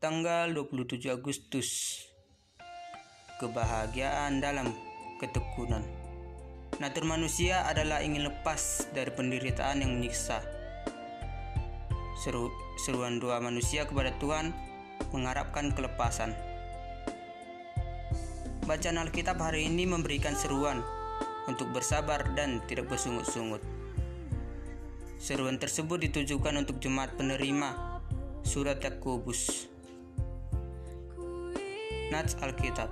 tanggal 27 Agustus. Kebahagiaan dalam ketekunan. Natur manusia adalah ingin lepas dari penderitaan yang menyiksa. Seru, seruan doa manusia kepada Tuhan mengharapkan kelepasan. Bacaan Alkitab hari ini memberikan seruan untuk bersabar dan tidak bersungut-sungut. Seruan tersebut ditujukan untuk jemaat penerima surat Yakobus. Nats Alkitab.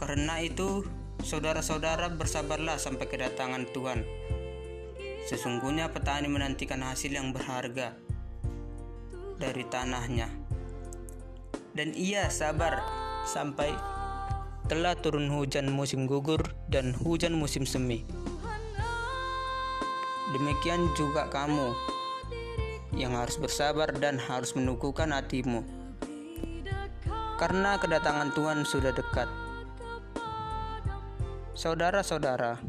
Karena itu, saudara-saudara bersabarlah sampai kedatangan Tuhan. Sesungguhnya petani menantikan hasil yang berharga dari tanahnya. Dan ia sabar sampai telah turun hujan musim gugur dan hujan musim semi. Demikian juga kamu yang harus bersabar dan harus menunggukan hatimu. Karena kedatangan Tuhan sudah dekat. Saudara-saudara,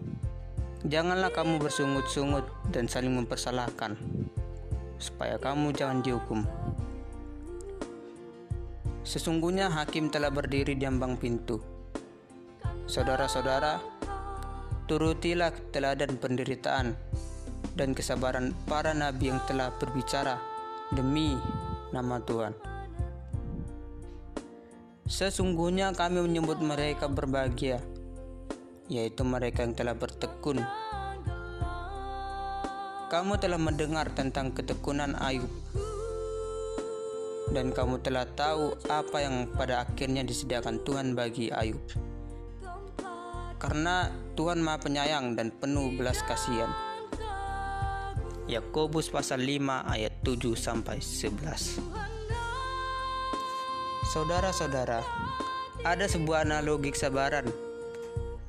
janganlah kamu bersungut-sungut dan saling mempersalahkan, supaya kamu jangan dihukum. Sesungguhnya hakim telah berdiri di ambang pintu. Saudara-saudara, turutilah teladan penderitaan dan kesabaran para nabi yang telah berbicara demi nama Tuhan. Sesungguhnya kami menyebut mereka berbahagia, yaitu mereka yang telah bertekun. Kamu telah mendengar tentang ketekunan Ayub, dan kamu telah tahu apa yang pada akhirnya disediakan Tuhan bagi Ayub. Karena Tuhan Maha Penyayang dan penuh belas kasihan. Yakobus pasal 5 ayat 7 sampai 11. Saudara-saudara, ada sebuah analogi kesabaran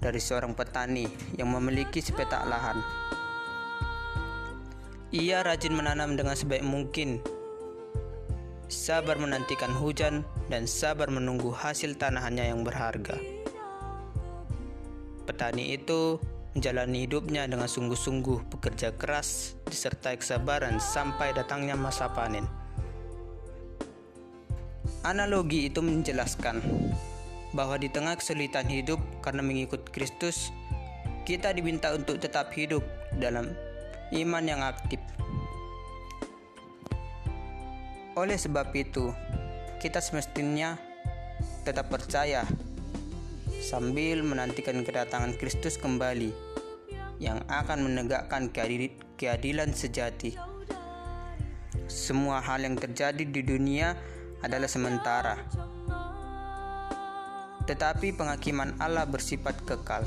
dari seorang petani yang memiliki sepetak lahan. Ia rajin menanam dengan sebaik mungkin, sabar menantikan hujan, dan sabar menunggu hasil tanahannya yang berharga. Petani itu menjalani hidupnya dengan sungguh-sungguh bekerja keras disertai kesabaran sampai datangnya masa panen. Analogi itu menjelaskan bahwa di tengah kesulitan hidup karena mengikut Kristus, kita diminta untuk tetap hidup dalam iman yang aktif. Oleh sebab itu, kita semestinya tetap percaya sambil menantikan kedatangan Kristus kembali yang akan menegakkan keadilan sejati. Semua hal yang terjadi di dunia adalah sementara, tetapi penghakiman Allah bersifat kekal.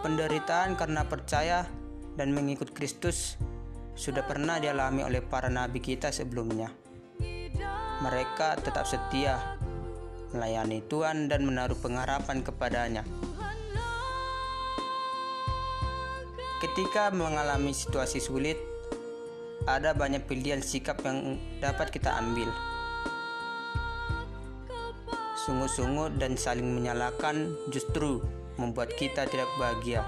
Penderitaan karena percaya dan mengikut Kristus sudah pernah dialami oleh para nabi kita sebelumnya. Mereka tetap setia melayani Tuhan dan menaruh pengharapan kepadanya. Ketika mengalami situasi sulit, ada banyak pilihan sikap yang dapat kita ambil. Sungut-sungut dan saling menyalahkan justru membuat kita tidak bahagia.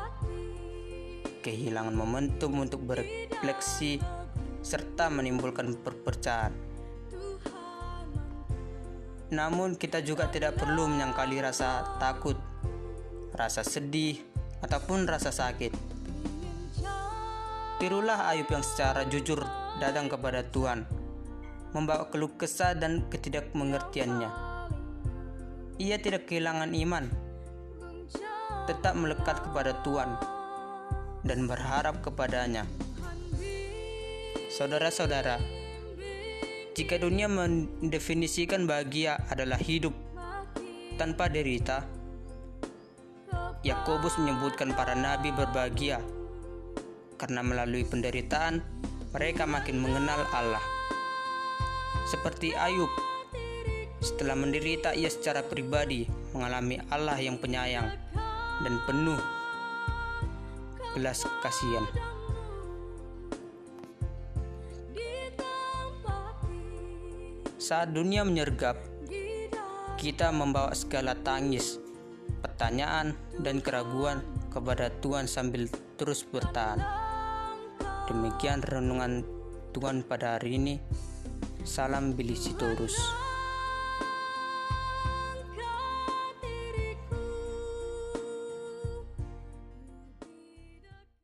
Kehilangan momentum untuk berefleksi serta menimbulkan perpecahan. Namun kita juga tidak perlu menyangkali rasa takut, rasa sedih, ataupun rasa sakit. Tirulah Ayub yang secara jujur datang kepada Tuhan, membawa keluh kesah dan ketidakmengertiannya. Ia tidak kehilangan iman, tetap melekat kepada Tuhan, dan berharap kepadanya. Saudara-saudara, jika dunia mendefinisikan bahagia adalah hidup tanpa derita, Yakobus menyebutkan para nabi berbahagia karena melalui penderitaan mereka makin mengenal Allah. Seperti Ayub, setelah menderita ia secara pribadi mengalami Allah yang penyayang dan penuh belas kasihan. Saat dunia menyergap, kita membawa segala tangis, pertanyaan, dan keraguan kepada Tuhan sambil terus bertahan. Demikian renungan Tuhan pada hari ini. Salam Billy Sitorus.